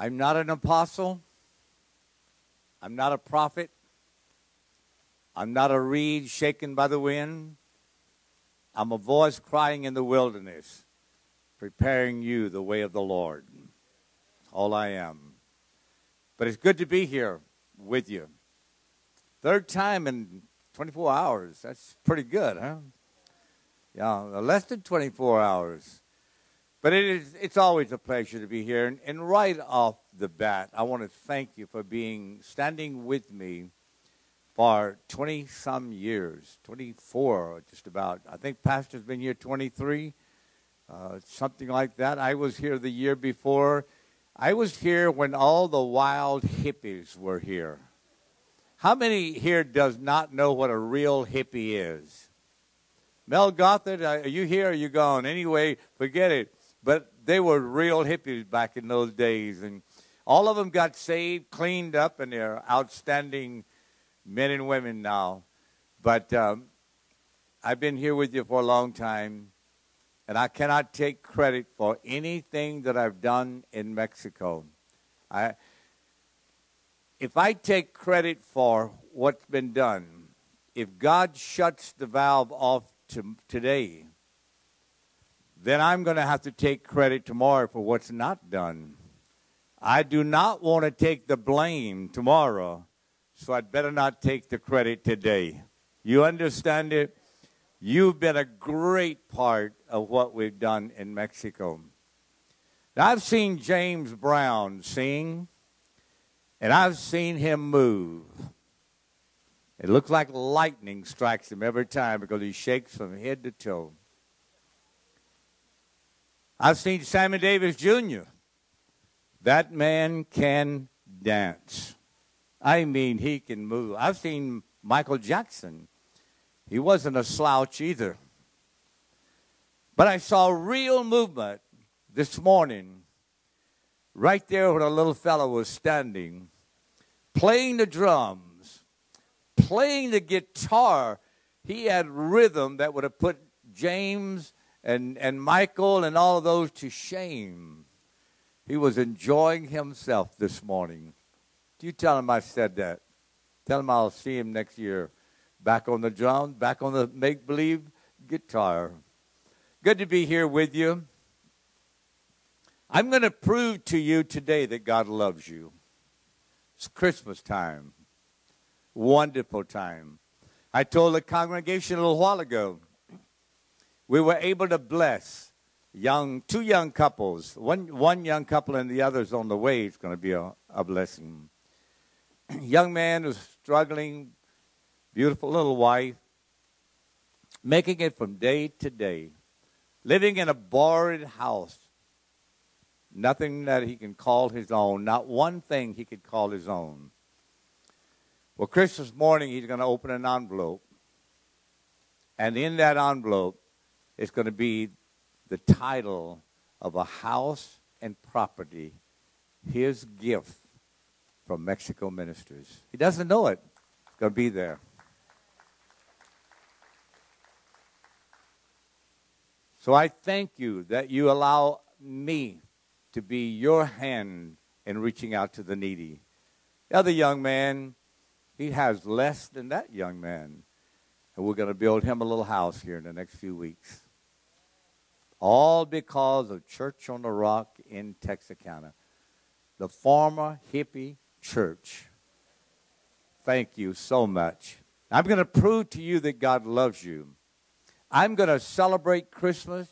I'm not an apostle. I'm not a prophet. I'm not a reed shaken by the wind. I'm a voice crying in the wilderness, preparing you the way of the Lord. All I am. But it's good to be here with you. Third time in 24 hours. That's pretty good, huh? Yeah, less than 24 hours. But it is, it's always a pleasure to be here. And, and right off the bat, I want to thank you for being, standing with me for 20 some years, 24 just about. I think Pastor's been here 23, uh, something like that. I was here the year before. I was here when all the wild hippies were here. How many here does not know what a real hippie is? Mel Gothard, are you here? Are you gone? Anyway, forget it. But they were real hippies back in those days, and all of them got saved, cleaned up, and they're outstanding men and women now. But um, I've been here with you for a long time, and I cannot take credit for anything that I've done in Mexico. I, if I take credit for what's been done, if God shuts the valve off to today, then I'm going to have to take credit tomorrow for what's not done. I do not want to take the blame tomorrow, so I'd better not take the credit today. You understand it? You've been a great part of what we've done in Mexico. Now, I've seen James Brown sing, and I've seen him move. It looks like lightning strikes him every time because he shakes from head to toe. I've seen Sammy Davis Jr. That man can dance. I mean, he can move. I've seen Michael Jackson. He wasn't a slouch either. But I saw real movement this morning, right there where the little fellow was standing, playing the drums, playing the guitar, he had rhythm that would have put James and, and Michael and all of those to shame. He was enjoying himself this morning. Do you tell him I said that? Tell him I'll see him next year. Back on the drum, back on the make believe guitar. Good to be here with you. I'm going to prove to you today that God loves you. It's Christmas time wonderful time. I told the congregation a little while ago, we were able to bless young two young couples. One one young couple and the other's on the way. It's going to be a, a blessing. young man who's struggling, beautiful little wife, making it from day to day, living in a borrowed house. Nothing that he can call his own, not one thing he could call his own. Well, Christmas morning, he's going to open an envelope. And in that envelope is going to be the title of a house and property, his gift from Mexico Ministries. He doesn't know it. It's going to be there. So I thank you that you allow me to be your hand in reaching out to the needy. The other young man, he has less than that young man. And we're going to build him a little house here in the next few weeks. All because of Church on the Rock in Texarkana, the former hippie church. Thank you so much. I'm going to prove to you that God loves you. I'm going to celebrate Christmas.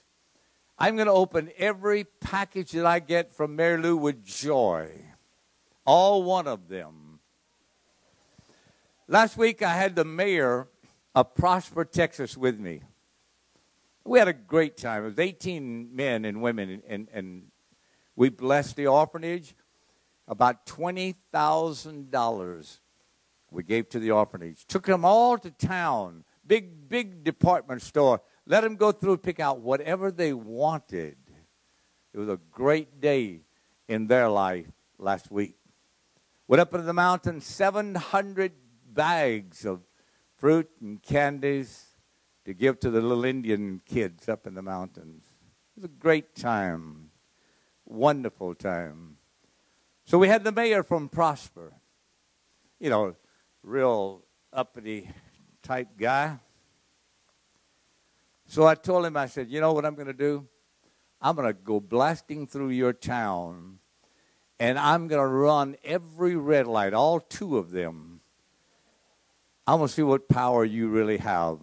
I'm going to open every package that I get from Mary Lou with joy. All one of them. Last week, I had the mayor of Prosper, Texas, with me. We had a great time. It was 18 men and women, and, and we blessed the orphanage. About $20,000 we gave to the orphanage. Took them all to town, big, big department store. Let them go through pick out whatever they wanted. It was a great day in their life last week. Went up into the mountain, 700 bags of fruit and candies to give to the little Indian kids up in the mountains. It was a great time, wonderful time. So we had the mayor from Prosper, you know, real uppity type guy. So I told him, I said, you know what I'm going to do? I'm going to go blasting through your town and I'm going to run every red light, all two of them. I'm going to see what power you really have.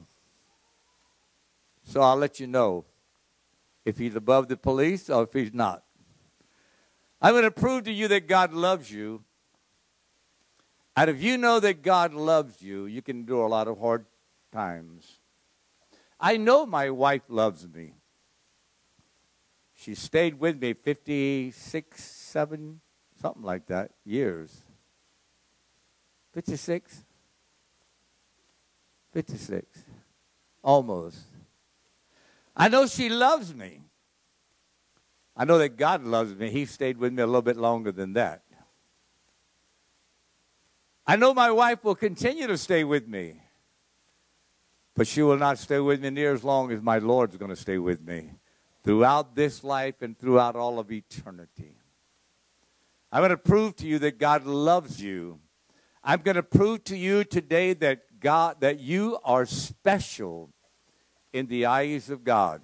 So I'll let you know if he's above the police or if he's not. I'm going to prove to you that God loves you. And if you know that God loves you, you can endure a lot of hard times. I know my wife loves me. She stayed with me 56, 7, something like that, years. 56? 56. Almost. I know she loves me. I know that God loves me. He stayed with me a little bit longer than that. I know my wife will continue to stay with me, but she will not stay with me near as long as my Lord's going to stay with me throughout this life and throughout all of eternity. I'm going to prove to you that God loves you. I'm going to prove to you today that God that you are special in the eyes of God.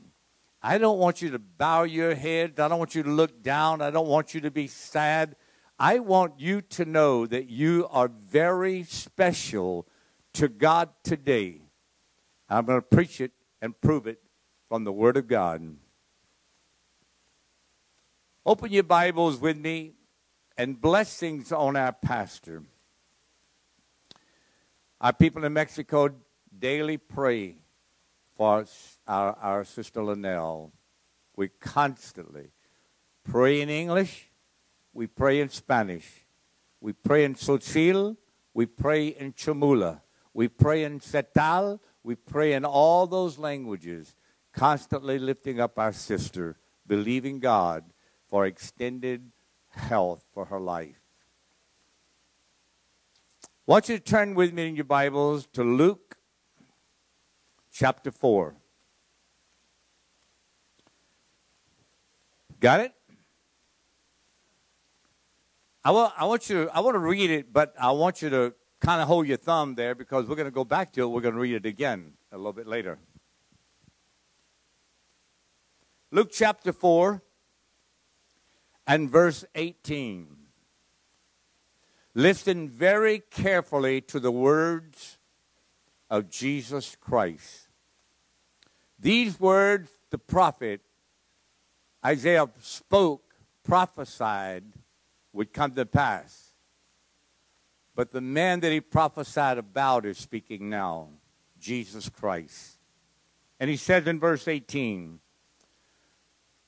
I don't want you to bow your head. I don't want you to look down. I don't want you to be sad. I want you to know that you are very special to God today. I'm going to preach it and prove it from the Word of God. Open your Bibles with me and blessings on our pastor. Our people in Mexico daily pray for our, our sister Linnell. We constantly pray in English, we pray in Spanish, we pray in Tzotzil, we pray in Chamula, we pray in Tzeltal, we pray in all those languages, constantly lifting up our sister, believing God for extended health for her life. I want you to turn with me in your Bibles to Luke chapter 4. Got it? I want, I want you to, I want to read it, but I want you to kind of hold your thumb there because we're going to go back to it. We're going to read it again a little bit later. Luke chapter 4 and verse 18. Listen very carefully to the words of Jesus Christ. These words the prophet Isaiah spoke, prophesied would come to pass. But the man that he prophesied about is speaking now Jesus Christ. And he says in verse 18,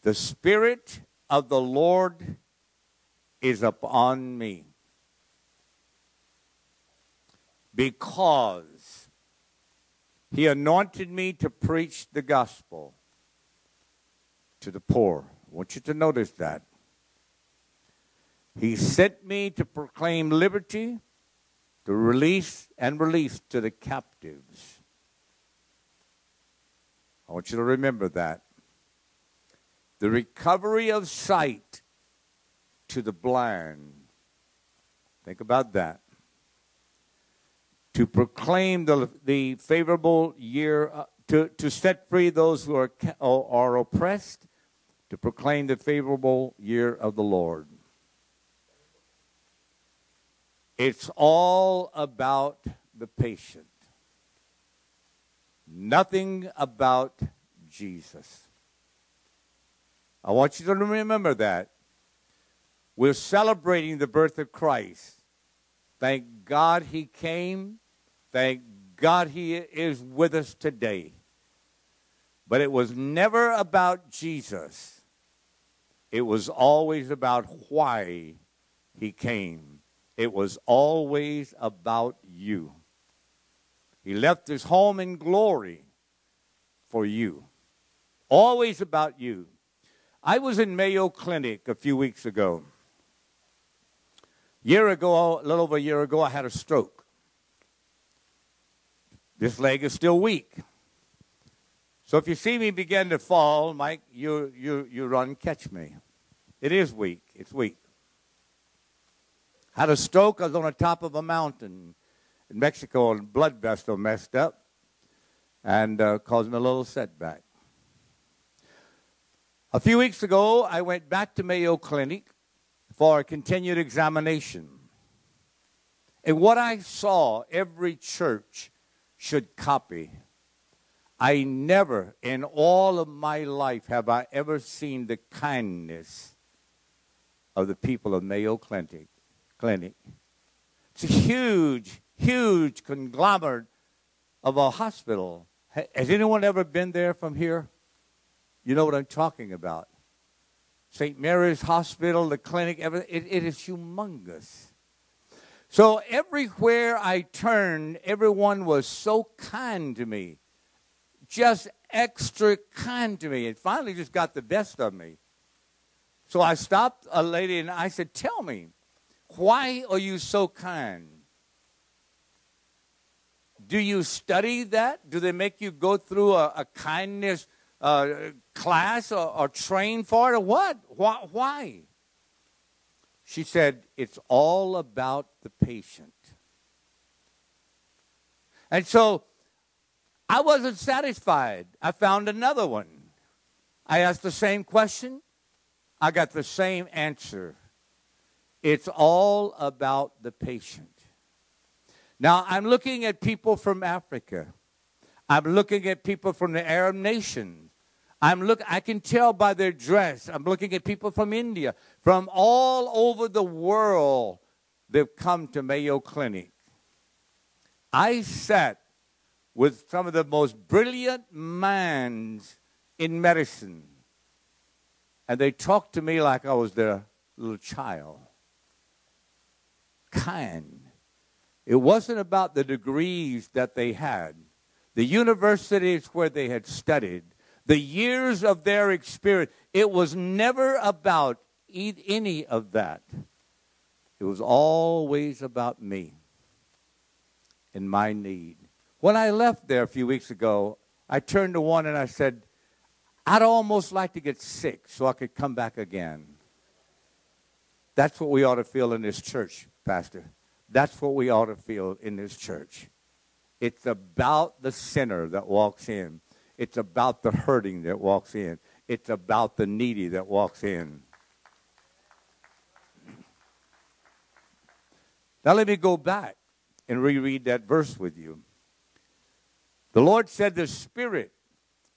The Spirit of the Lord is upon me. Because he anointed me to preach the gospel to the poor. I want you to notice that. He sent me to proclaim liberty, to release and release to the captives. I want you to remember that the recovery of sight to the blind. Think about that. To proclaim the, the favorable year, uh, to, to set free those who are, are oppressed, to proclaim the favorable year of the Lord. It's all about the patient, nothing about Jesus. I want you to remember that. We're celebrating the birth of Christ. Thank God he came. Thank God he is with us today. But it was never about Jesus, it was always about why he came. It was always about you. He left his home in glory for you. Always about you. I was in Mayo Clinic a few weeks ago. Year ago, a little over a year ago, I had a stroke. This leg is still weak. So if you see me begin to fall, Mike, you, you, you run, catch me. It is weak. It's weak. Had a stroke. I was on the top of a mountain in Mexico, and blood vessel messed up and uh, caused me a little setback. A few weeks ago, I went back to Mayo Clinic for a continued examination. And what I saw every church should copy. I never in all of my life have I ever seen the kindness of the people of Mayo Clinic. Clinic. It's a huge, huge conglomerate of a hospital. Has anyone ever been there from here? You know what I'm talking about. St. Mary's Hospital, the clinic, it, it is humongous. So everywhere I turned, everyone was so kind to me, just extra kind to me. It finally just got the best of me. So I stopped a lady and I said, Tell me, why are you so kind? Do you study that? Do they make you go through a, a kindness uh, class or, or, train for it or what? Why? why? She said, It's all about the patient. And so I wasn't satisfied. I found another one. I asked the same question. I got the same answer. It's all about the patient. Now, I'm looking at people from Africa. I'm looking at people from the Arab nations. I'm look I can tell by their dress. I'm looking at people from India, from all over the world. They've come to Mayo Clinic. I sat with some of the most brilliant minds in medicine. And they talked to me like I was their little child. Kind. It wasn't about the degrees that they had, the universities where they had studied the years of their experience. It was never about any of that. It was always about me and my need. When I left there a few weeks ago, I turned to one and I said, I'd almost like to get sick so I could come back again. That's what we ought to feel in this church, Pastor. That's what we ought to feel in this church. It's about the sinner that walks in. It's about the hurting that walks in. It's about the needy that walks in. Now, let me go back and reread that verse with you. The Lord said, The Spirit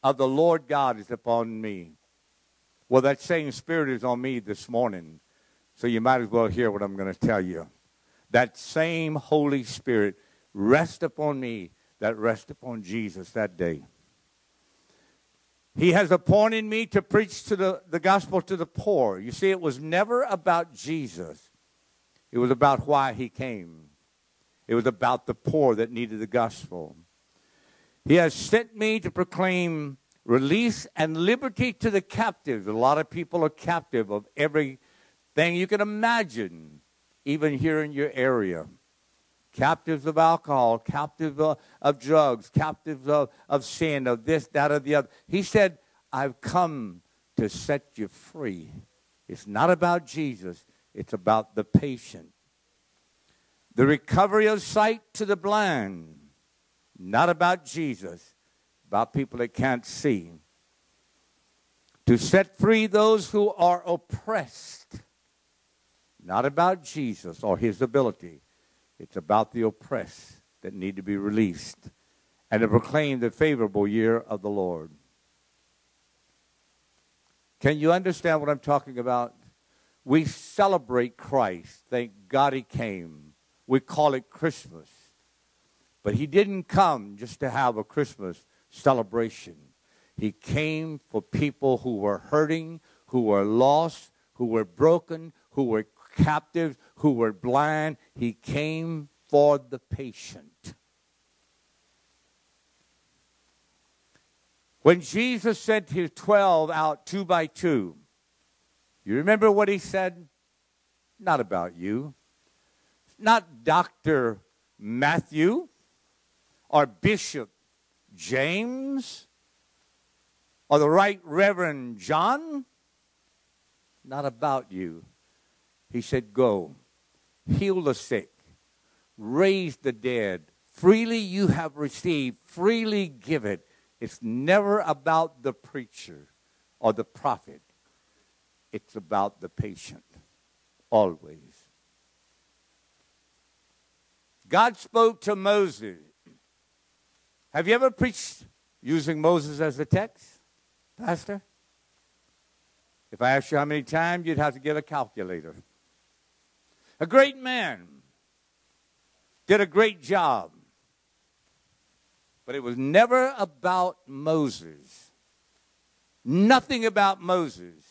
of the Lord God is upon me. Well, that same Spirit is on me this morning. So you might as well hear what I'm going to tell you. That same Holy Spirit rest upon me that rest upon Jesus that day. He has appointed me to preach to the, the gospel to the poor. You see, it was never about Jesus, it was about why he came. It was about the poor that needed the gospel. He has sent me to proclaim release and liberty to the captives. A lot of people are captive of everything you can imagine, even here in your area captives of alcohol, captives of, of drugs, captives of, of sin, of this, that, or the other. He said, I've come to set you free. It's not about Jesus, it's about the patient. The recovery of sight to the blind, not about Jesus, about people that can't see. To set free those who are oppressed, not about Jesus or his ability it's about the oppressed that need to be released and to proclaim the favorable year of the Lord. Can you understand what I'm talking about? We celebrate Christ. Thank God he came. We call it Christmas. But he didn't come just to have a Christmas celebration. He came for people who were hurting, who were lost, who were broken, who were captives, who were blind. He came for the patient. When Jesus sent his 12 out two by two, you remember what he said? Not about you. Not Dr. Matthew or Bishop James or the Right Reverend John. Not about you. He said, Go heal the sick, raise the dead. Freely you have received, freely give it. It's never about the preacher or the prophet, it's about the patient, always. God spoke to Moses. Have you ever preached using Moses as a text, Pastor? If I asked you how many times, you'd have to get a calculator. A great man did a great job, but it was never about Moses. Nothing about Moses.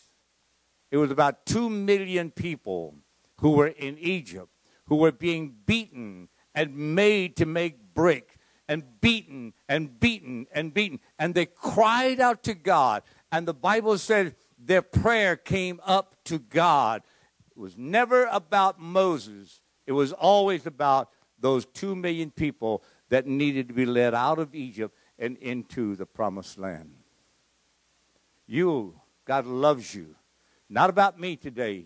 It was about two million people who were in Egypt, who were being beaten and made to make brick and beaten and beaten and beaten. And they cried out to God. And the Bible said their prayer came up to God. It was never about Moses, it was always about those two million people that needed to be led out of Egypt and into the promised land. You, God loves you. Not about me today,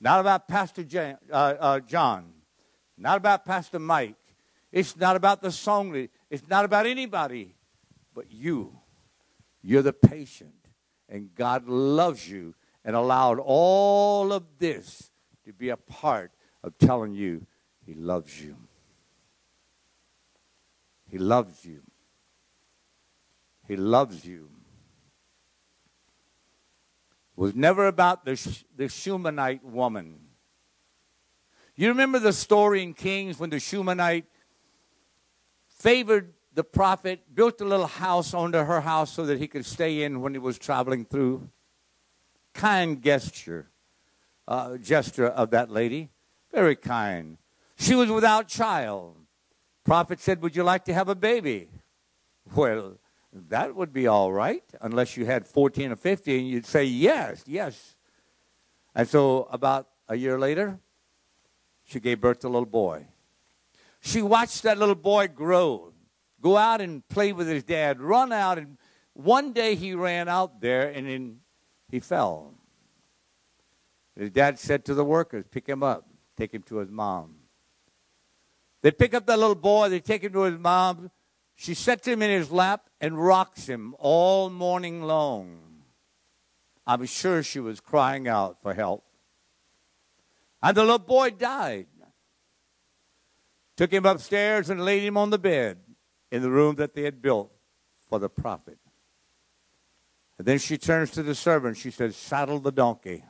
not about Pastor Jan, uh, uh, John, not about Pastor Mike. It's not about the song. It's not about anybody but you. You're the patient. And God loves you and allowed all of this to be a part of telling you He loves you. He loves you. He loves you. It was never about the, the Shunammite woman. You remember the story in Kings when the Shunammite favored the prophet, built a little house under her house so that he could stay in when he was traveling through. Kind gesture, uh, gesture of that lady. Very kind. She was without child. Prophet said, Would you like to have a baby? Well, that would be all right, unless you had 14 or 15. You'd say, Yes, yes. And so, about a year later, she gave birth to a little boy. She watched that little boy grow go out and play with his dad, run out. And one day he ran out there and then he fell. His dad said to the workers, Pick him up, take him to his mom. They pick up that little boy, they take him to his mom. She sets him in his lap and rocks him all morning long. I'm sure she was crying out for help. And the little boy died. Took him upstairs and laid him on the bed in the room that they had built for the prophet. And then she turns to the servant. She says, Saddle the donkey.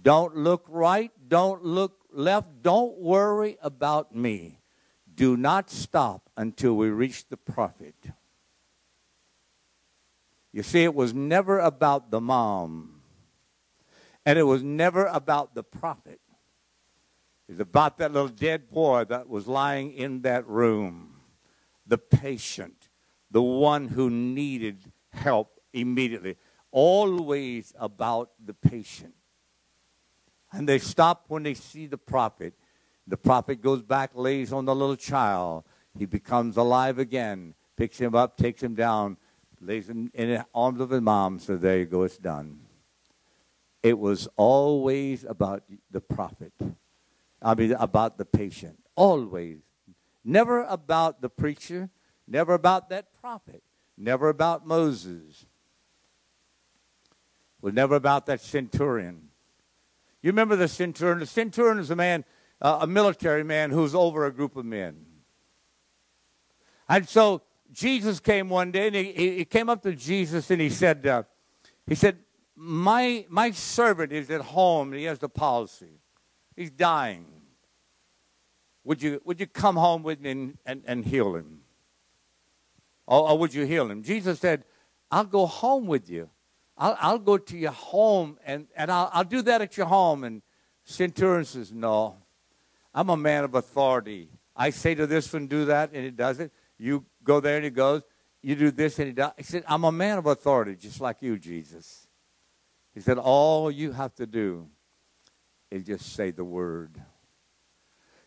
Don't look right. Don't look left. Don't worry about me. Do not stop until we reach the prophet. You see, it was never about the mom, and it was never about the prophet. It's about that little dead boy that was lying in that room the patient, the one who needed help immediately. Always about the patient. And they stop when they see the prophet. The prophet goes back, lays on the little child. He becomes alive again, picks him up, takes him down, lays him in the arms of his mom. So there you go, it's done. It was always about the prophet. I mean, about the patient. Always. Never about the preacher, never about that prophet, never about Moses. Was never about that centurion. You remember the centurion? The centurion is a man, uh, a military man who's over a group of men. And so Jesus came one day and he, he came up to Jesus and he said, uh, he said, my, my servant is at home and he has the palsy. He's dying. Would you, would you come home with me and, and, and heal him? Or, or, would you heal him? Jesus said, I'll go home with you. I'll, I'll go to your home and, and I'll, I'll do that at your home. And Centurion says, No, I'm a man of authority. I say to this one, do that, and he does it. You go there and he goes. You do this and he does. He said, I'm a man of authority, just like you, Jesus. He said, All you have to do is just say the word.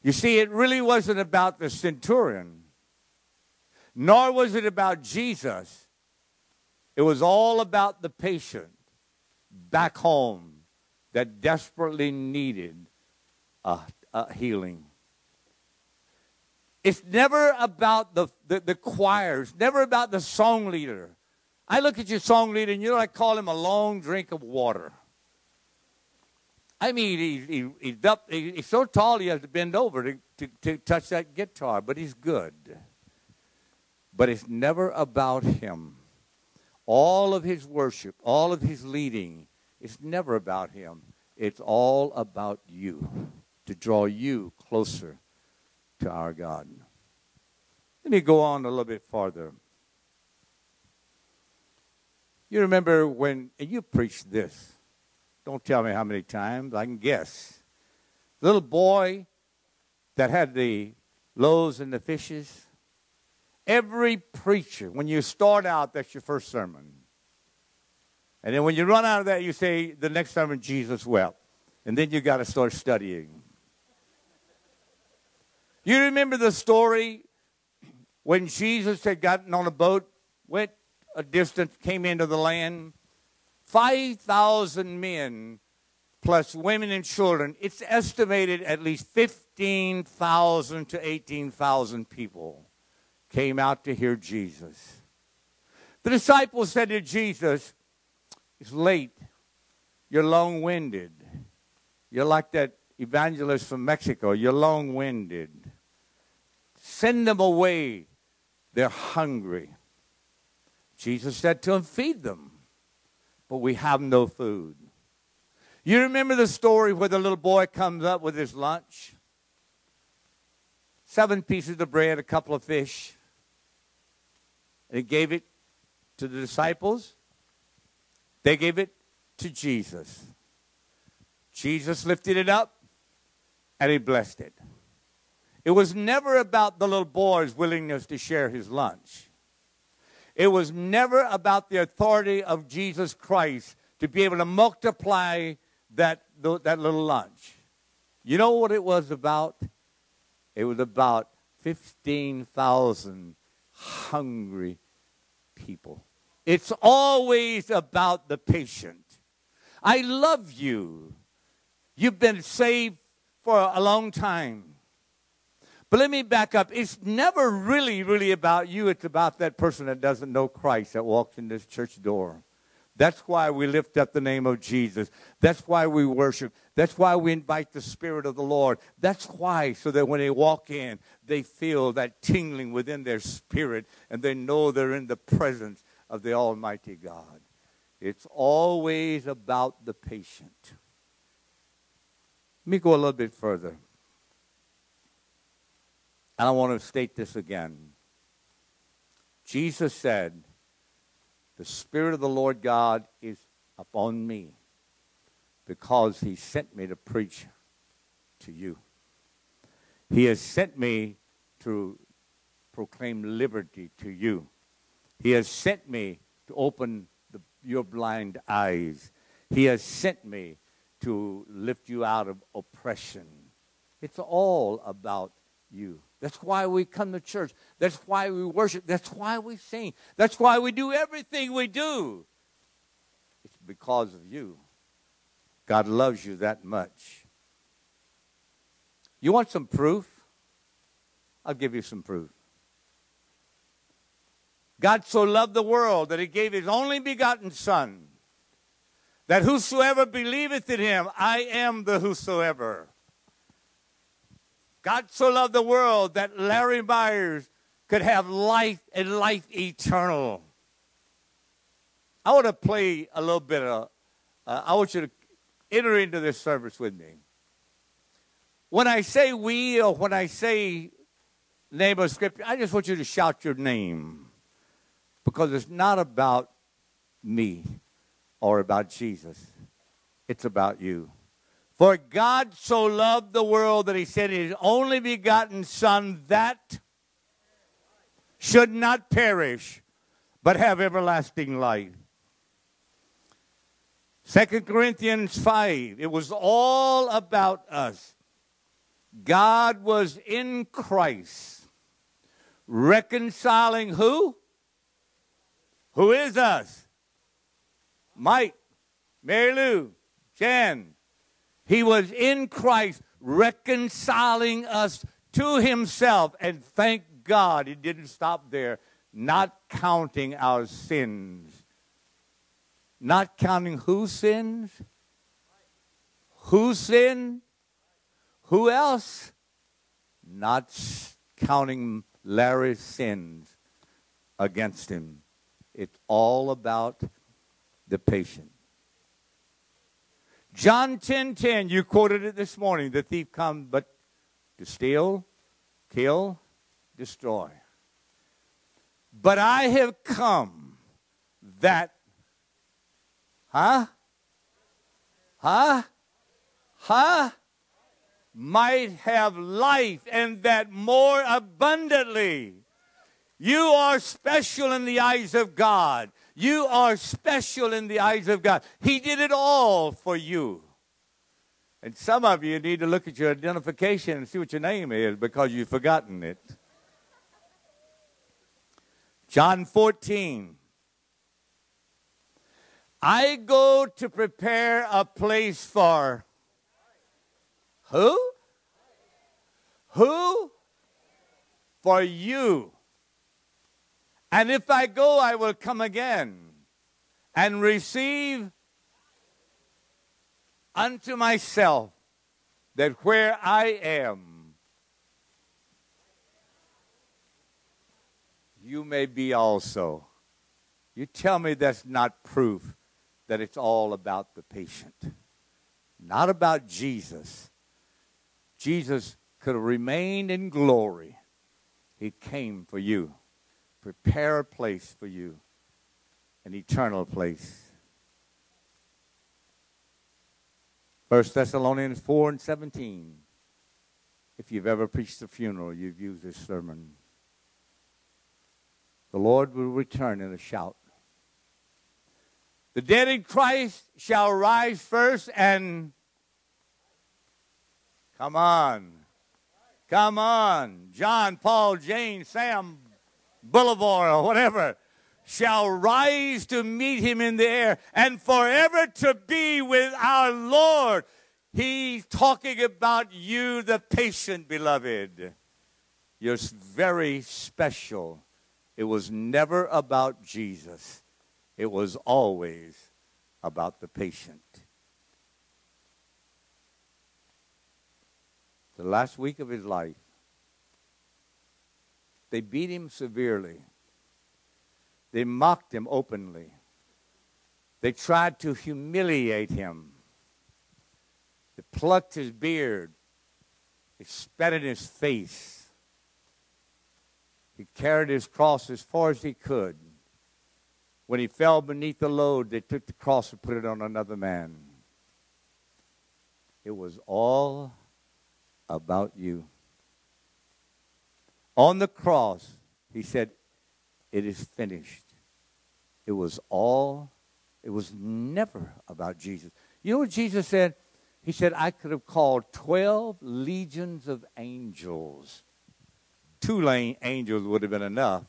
You see, it really wasn't about the centurion, nor was it about Jesus. It was all about the patient back home that desperately needed a, a healing. It's never about the, the, the choir. It's never about the song leader. I look at your song leader, and you know, I call him a long drink of water. I mean, he, he, he's, up, he, he's so tall he has to bend over to, to, to touch that guitar, but he's good. But it's never about him. All of his worship, all of his leading, it's never about him. It's all about you, to draw you closer to our God. Let me go on a little bit farther. You remember when, and you preached this. Don't tell me how many times, I can guess. The little boy that had the loaves and the fishes. Every preacher, when you start out, that's your first sermon. And then when you run out of that, you say, the next sermon, Jesus wept. And then you got to start studying. You remember the story when Jesus had gotten on a boat, went a distance, came into the land? 5,000 men plus women and children. It's estimated at least 15,000 to 18,000 people came out to hear Jesus. The disciples said to Jesus, It's late. You're long winded. You're like that evangelist from Mexico. You're long winded. Send them away. They're hungry. Jesus said to them, Feed them. But we have no food. You remember the story where the little boy comes up with his lunch? Seven pieces of bread, a couple of fish. And he gave it to the disciples. They gave it to Jesus. Jesus lifted it up and he blessed it. It was never about the little boy's willingness to share his lunch. It was never about the authority of Jesus Christ to be able to multiply that, that little lunch. You know what it was about? It was about 15,000 hungry people. It's always about the patient. I love you. You've been saved for a long time. But let me back up. It's never really, really about you. It's about that person that doesn't know Christ that walks in this church door. That's why we lift up the name of Jesus. That's why we worship. That's why we invite the Spirit of the Lord. That's why, so that when they walk in, they feel that tingling within their spirit and they know they're in the presence of the Almighty God. It's always about the patient. Let me go a little bit further. And I want to state this again. Jesus said, The Spirit of the Lord God is upon me because he sent me to preach to you. He has sent me to proclaim liberty to you. He has sent me to open the, your blind eyes. He has sent me to lift you out of oppression. It's all about you. That's why we come to church. That's why we worship. That's why we sing. That's why we do everything we do. It's because of you. God loves you that much. You want some proof? I'll give you some proof. God so loved the world that he gave his only begotten Son, that whosoever believeth in him, I am the whosoever. God so loved the world that Larry Myers could have life and life eternal. I want to play a little bit of, uh, I want you to enter into this service with me. When I say we or when I say name of scripture, I just want you to shout your name because it's not about me or about Jesus. It's about you. For God so loved the world that he sent his only begotten Son that should not perish, but have everlasting life. Second Corinthians 5, it was all about us. God was in Christ, reconciling who? Who is us? Mike, Mary Lou, Jan, he was in Christ, reconciling us to himself. And thank God he didn't stop there, not counting our sins. Not counting whose sins? Whose sin? Who else? Not counting Larry's sins against him. It's all about the patient. John 10:10, 10, 10, you quoted it this morning. The thief comes but to steal, kill, destroy. But I have come that huh? Huh? Huh? Might have life and that more abundantly. You are special in the eyes of God. You are special in the eyes of God. He did it all for you. And some of you need to look at your identification and see what your name is because you've forgotten it. John 14. I go to prepare a place for who? Who? For you. And if I go, I will come again and receive unto myself that where I am, you may be also. You tell me that's not proof that it's all about the patient, not about Jesus. Jesus could have remained in glory. He came for you prepare a place for you, an eternal place. 1 Thessalonians 4 and 17. If you've ever preached a funeral, you've used this sermon. The Lord will return in a shout. The dead in Christ shall rise first and come on. Come on. John, Paul, Jane, Sam, Boulevard or whatever, shall rise to meet him in the air and forever to be with our Lord. He's talking about you, the patient, beloved. You're very special. It was never about Jesus, it was always about the patient. The last week of his life, they beat him severely. They mocked him openly. They tried to humiliate him. They plucked his beard. They spat in his face. He carried his cross as far as he could. When he fell beneath the load, they took the cross and put it on another man. It was all about you. On the cross, he said, It is finished. It was all, it was never about Jesus. You know what Jesus said? He said, I could have called 12 legions of angels. Two lane angels would have been enough.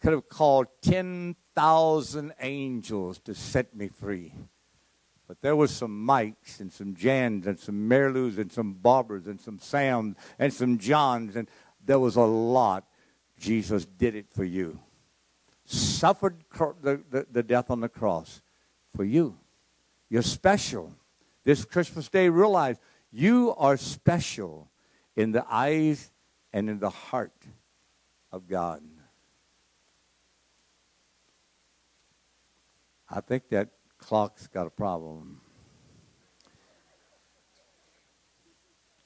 Could have called 10,000 angels to set me free. But there was some Mikes and some Jans and some Mary Lous and some Barbers and some Sams and some Johns and there was a lot. Jesus did it for you. Suffered the, the, the death on the cross for you. You're special. This Christmas Day, realize you are special in the eyes and in the heart of God. I think that clock's got a problem.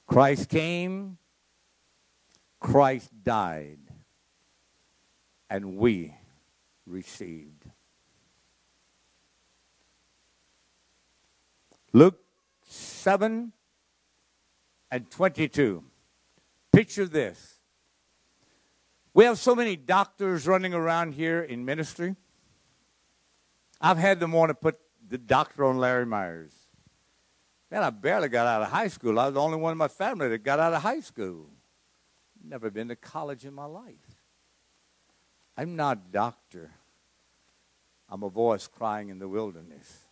Christ came Christ died and we received. Luke 7 and 22. Picture this. We have so many doctors running around here in ministry. I've had them want to put the doctor on Larry Myers. Man, I barely got out of high school. I was the only one in my family that got out of high school. Never been to college in my life. I'm not a doctor. I'm a voice crying in the wilderness.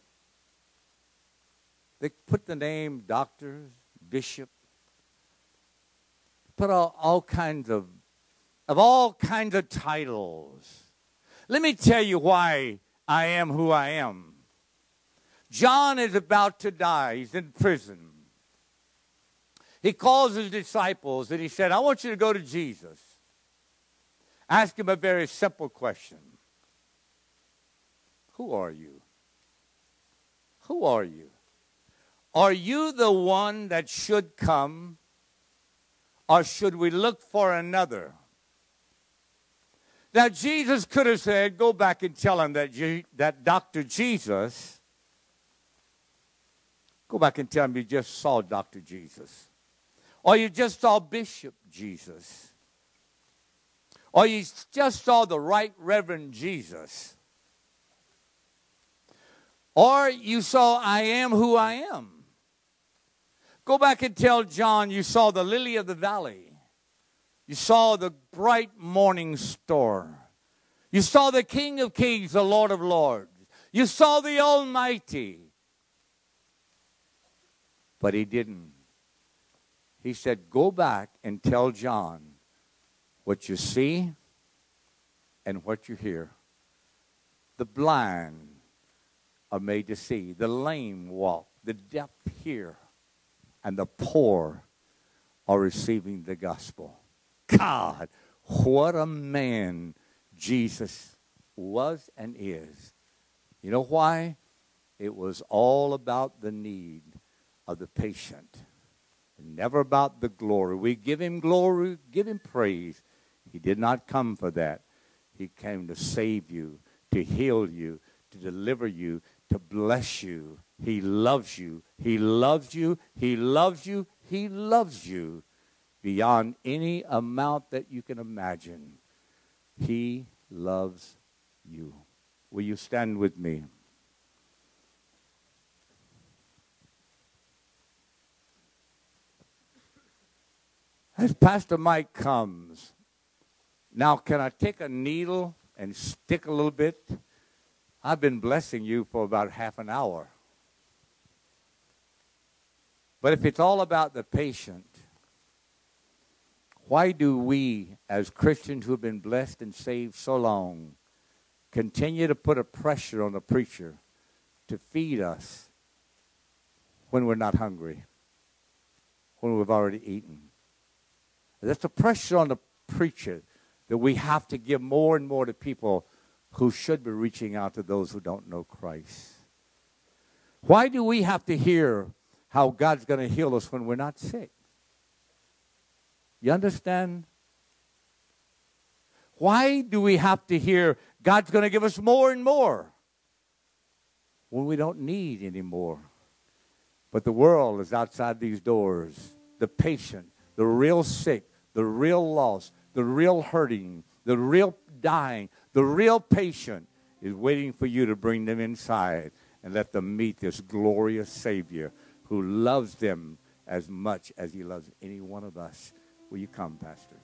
They put the name doctor, bishop, put all, all kinds of, of all kinds of titles. Let me tell you why I am who I am. John is about to die. He's in prison. He calls his disciples and he said, I want you to go to Jesus. Ask him a very simple question Who are you? Who are you? Are you the one that should come, or should we look for another? Now, Jesus could have said, Go back and tell him that, that Dr. Jesus, go back and tell him you just saw Dr. Jesus. Or you just saw Bishop Jesus. Or you just saw the right Reverend Jesus. Or you saw I am who I am. Go back and tell John you saw the lily of the valley. You saw the bright morning star. You saw the King of Kings, the Lord of Lords. You saw the Almighty. But he didn't. He said, Go back and tell John what you see and what you hear. The blind are made to see, the lame walk, the deaf hear, and the poor are receiving the gospel. God, what a man Jesus was and is. You know why? It was all about the need of the patient, never about the glory. We give him glory, give him praise. He did not come for that. He came to save you, to heal you, to deliver you, to bless you. He loves you. He loves you. He loves you. He loves you beyond any amount that you can imagine. He loves you. Will you stand with me? As Pastor Mike comes, now can I take a needle and stick a little bit? I've been blessing you for about half an hour. But if it's all about the patient, why do we, as Christians who have been blessed and saved so long, continue to put a pressure on the preacher to feed us when we're not hungry, when we've already eaten? That's a pressure on the preacher that we have to give more and more to people who should be reaching out to those who don't know Christ. Why do we have to hear how God's going to heal us when we're not sick? You understand? Why do we have to hear God's going to give us more and more when we don't need any more? But the world is outside these doors. The patient, the real sick, the real lost, the real hurting, the real dying, the real patient is waiting for you to bring them inside and let them meet this glorious Savior who loves them as much as he loves any one of us. Will you come, Pastor?